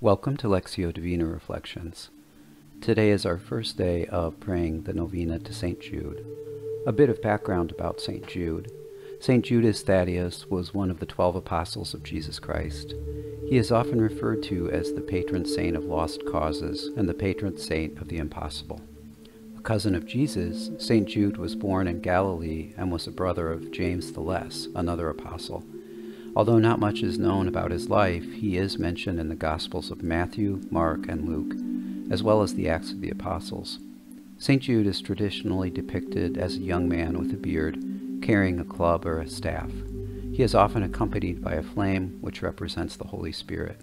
Welcome to Lectio Divina Reflections. Today is our first day of praying the novena to St. Jude. A bit of background about St. Jude. St. Judas Thaddeus was one of the twelve apostles of Jesus Christ. He is often referred to as the patron saint of lost causes and the patron saint of the impossible. A cousin of Jesus, St. Jude was born in Galilee and was a brother of James the Less, another apostle. Although not much is known about his life, he is mentioned in the Gospels of Matthew, Mark, and Luke, as well as the Acts of the Apostles. St. Jude is traditionally depicted as a young man with a beard, carrying a club or a staff. He is often accompanied by a flame, which represents the Holy Spirit.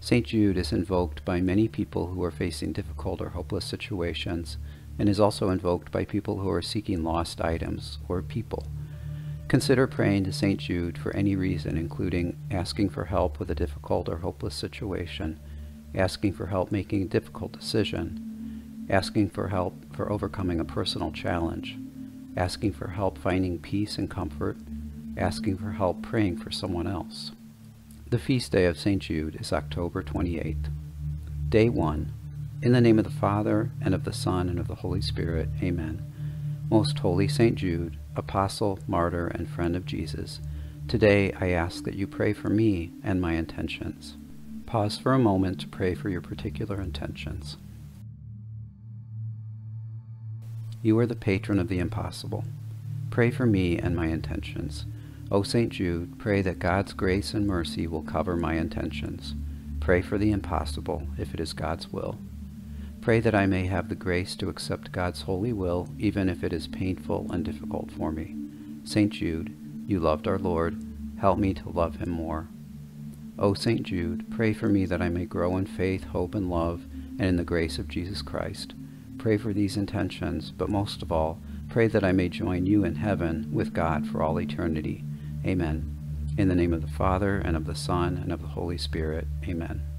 St. Jude is invoked by many people who are facing difficult or hopeless situations, and is also invoked by people who are seeking lost items or people. Consider praying to St. Jude for any reason, including asking for help with a difficult or hopeless situation, asking for help making a difficult decision, asking for help for overcoming a personal challenge, asking for help finding peace and comfort, asking for help praying for someone else. The feast day of St. Jude is October 28th. Day 1. In the name of the Father, and of the Son, and of the Holy Spirit. Amen. Most Holy St. Jude, apostle, martyr, and friend of Jesus, today I ask that you pray for me and my intentions. Pause for a moment to pray for your particular intentions. You are the patron of the impossible. Pray for me and my intentions. O St. Jude, pray that God's grace and mercy will cover my intentions. Pray for the impossible, if it is God's will. Pray that I may have the grace to accept God's holy will, even if it is painful and difficult for me. St. Jude, you loved our Lord. Help me to love him more. O St. Jude, pray for me that I may grow in faith, hope, and love, and in the grace of Jesus Christ. Pray for these intentions, but most of all, pray that I may join you in heaven with God for all eternity. Amen. In the name of the Father, and of the Son, and of the Holy Spirit. Amen.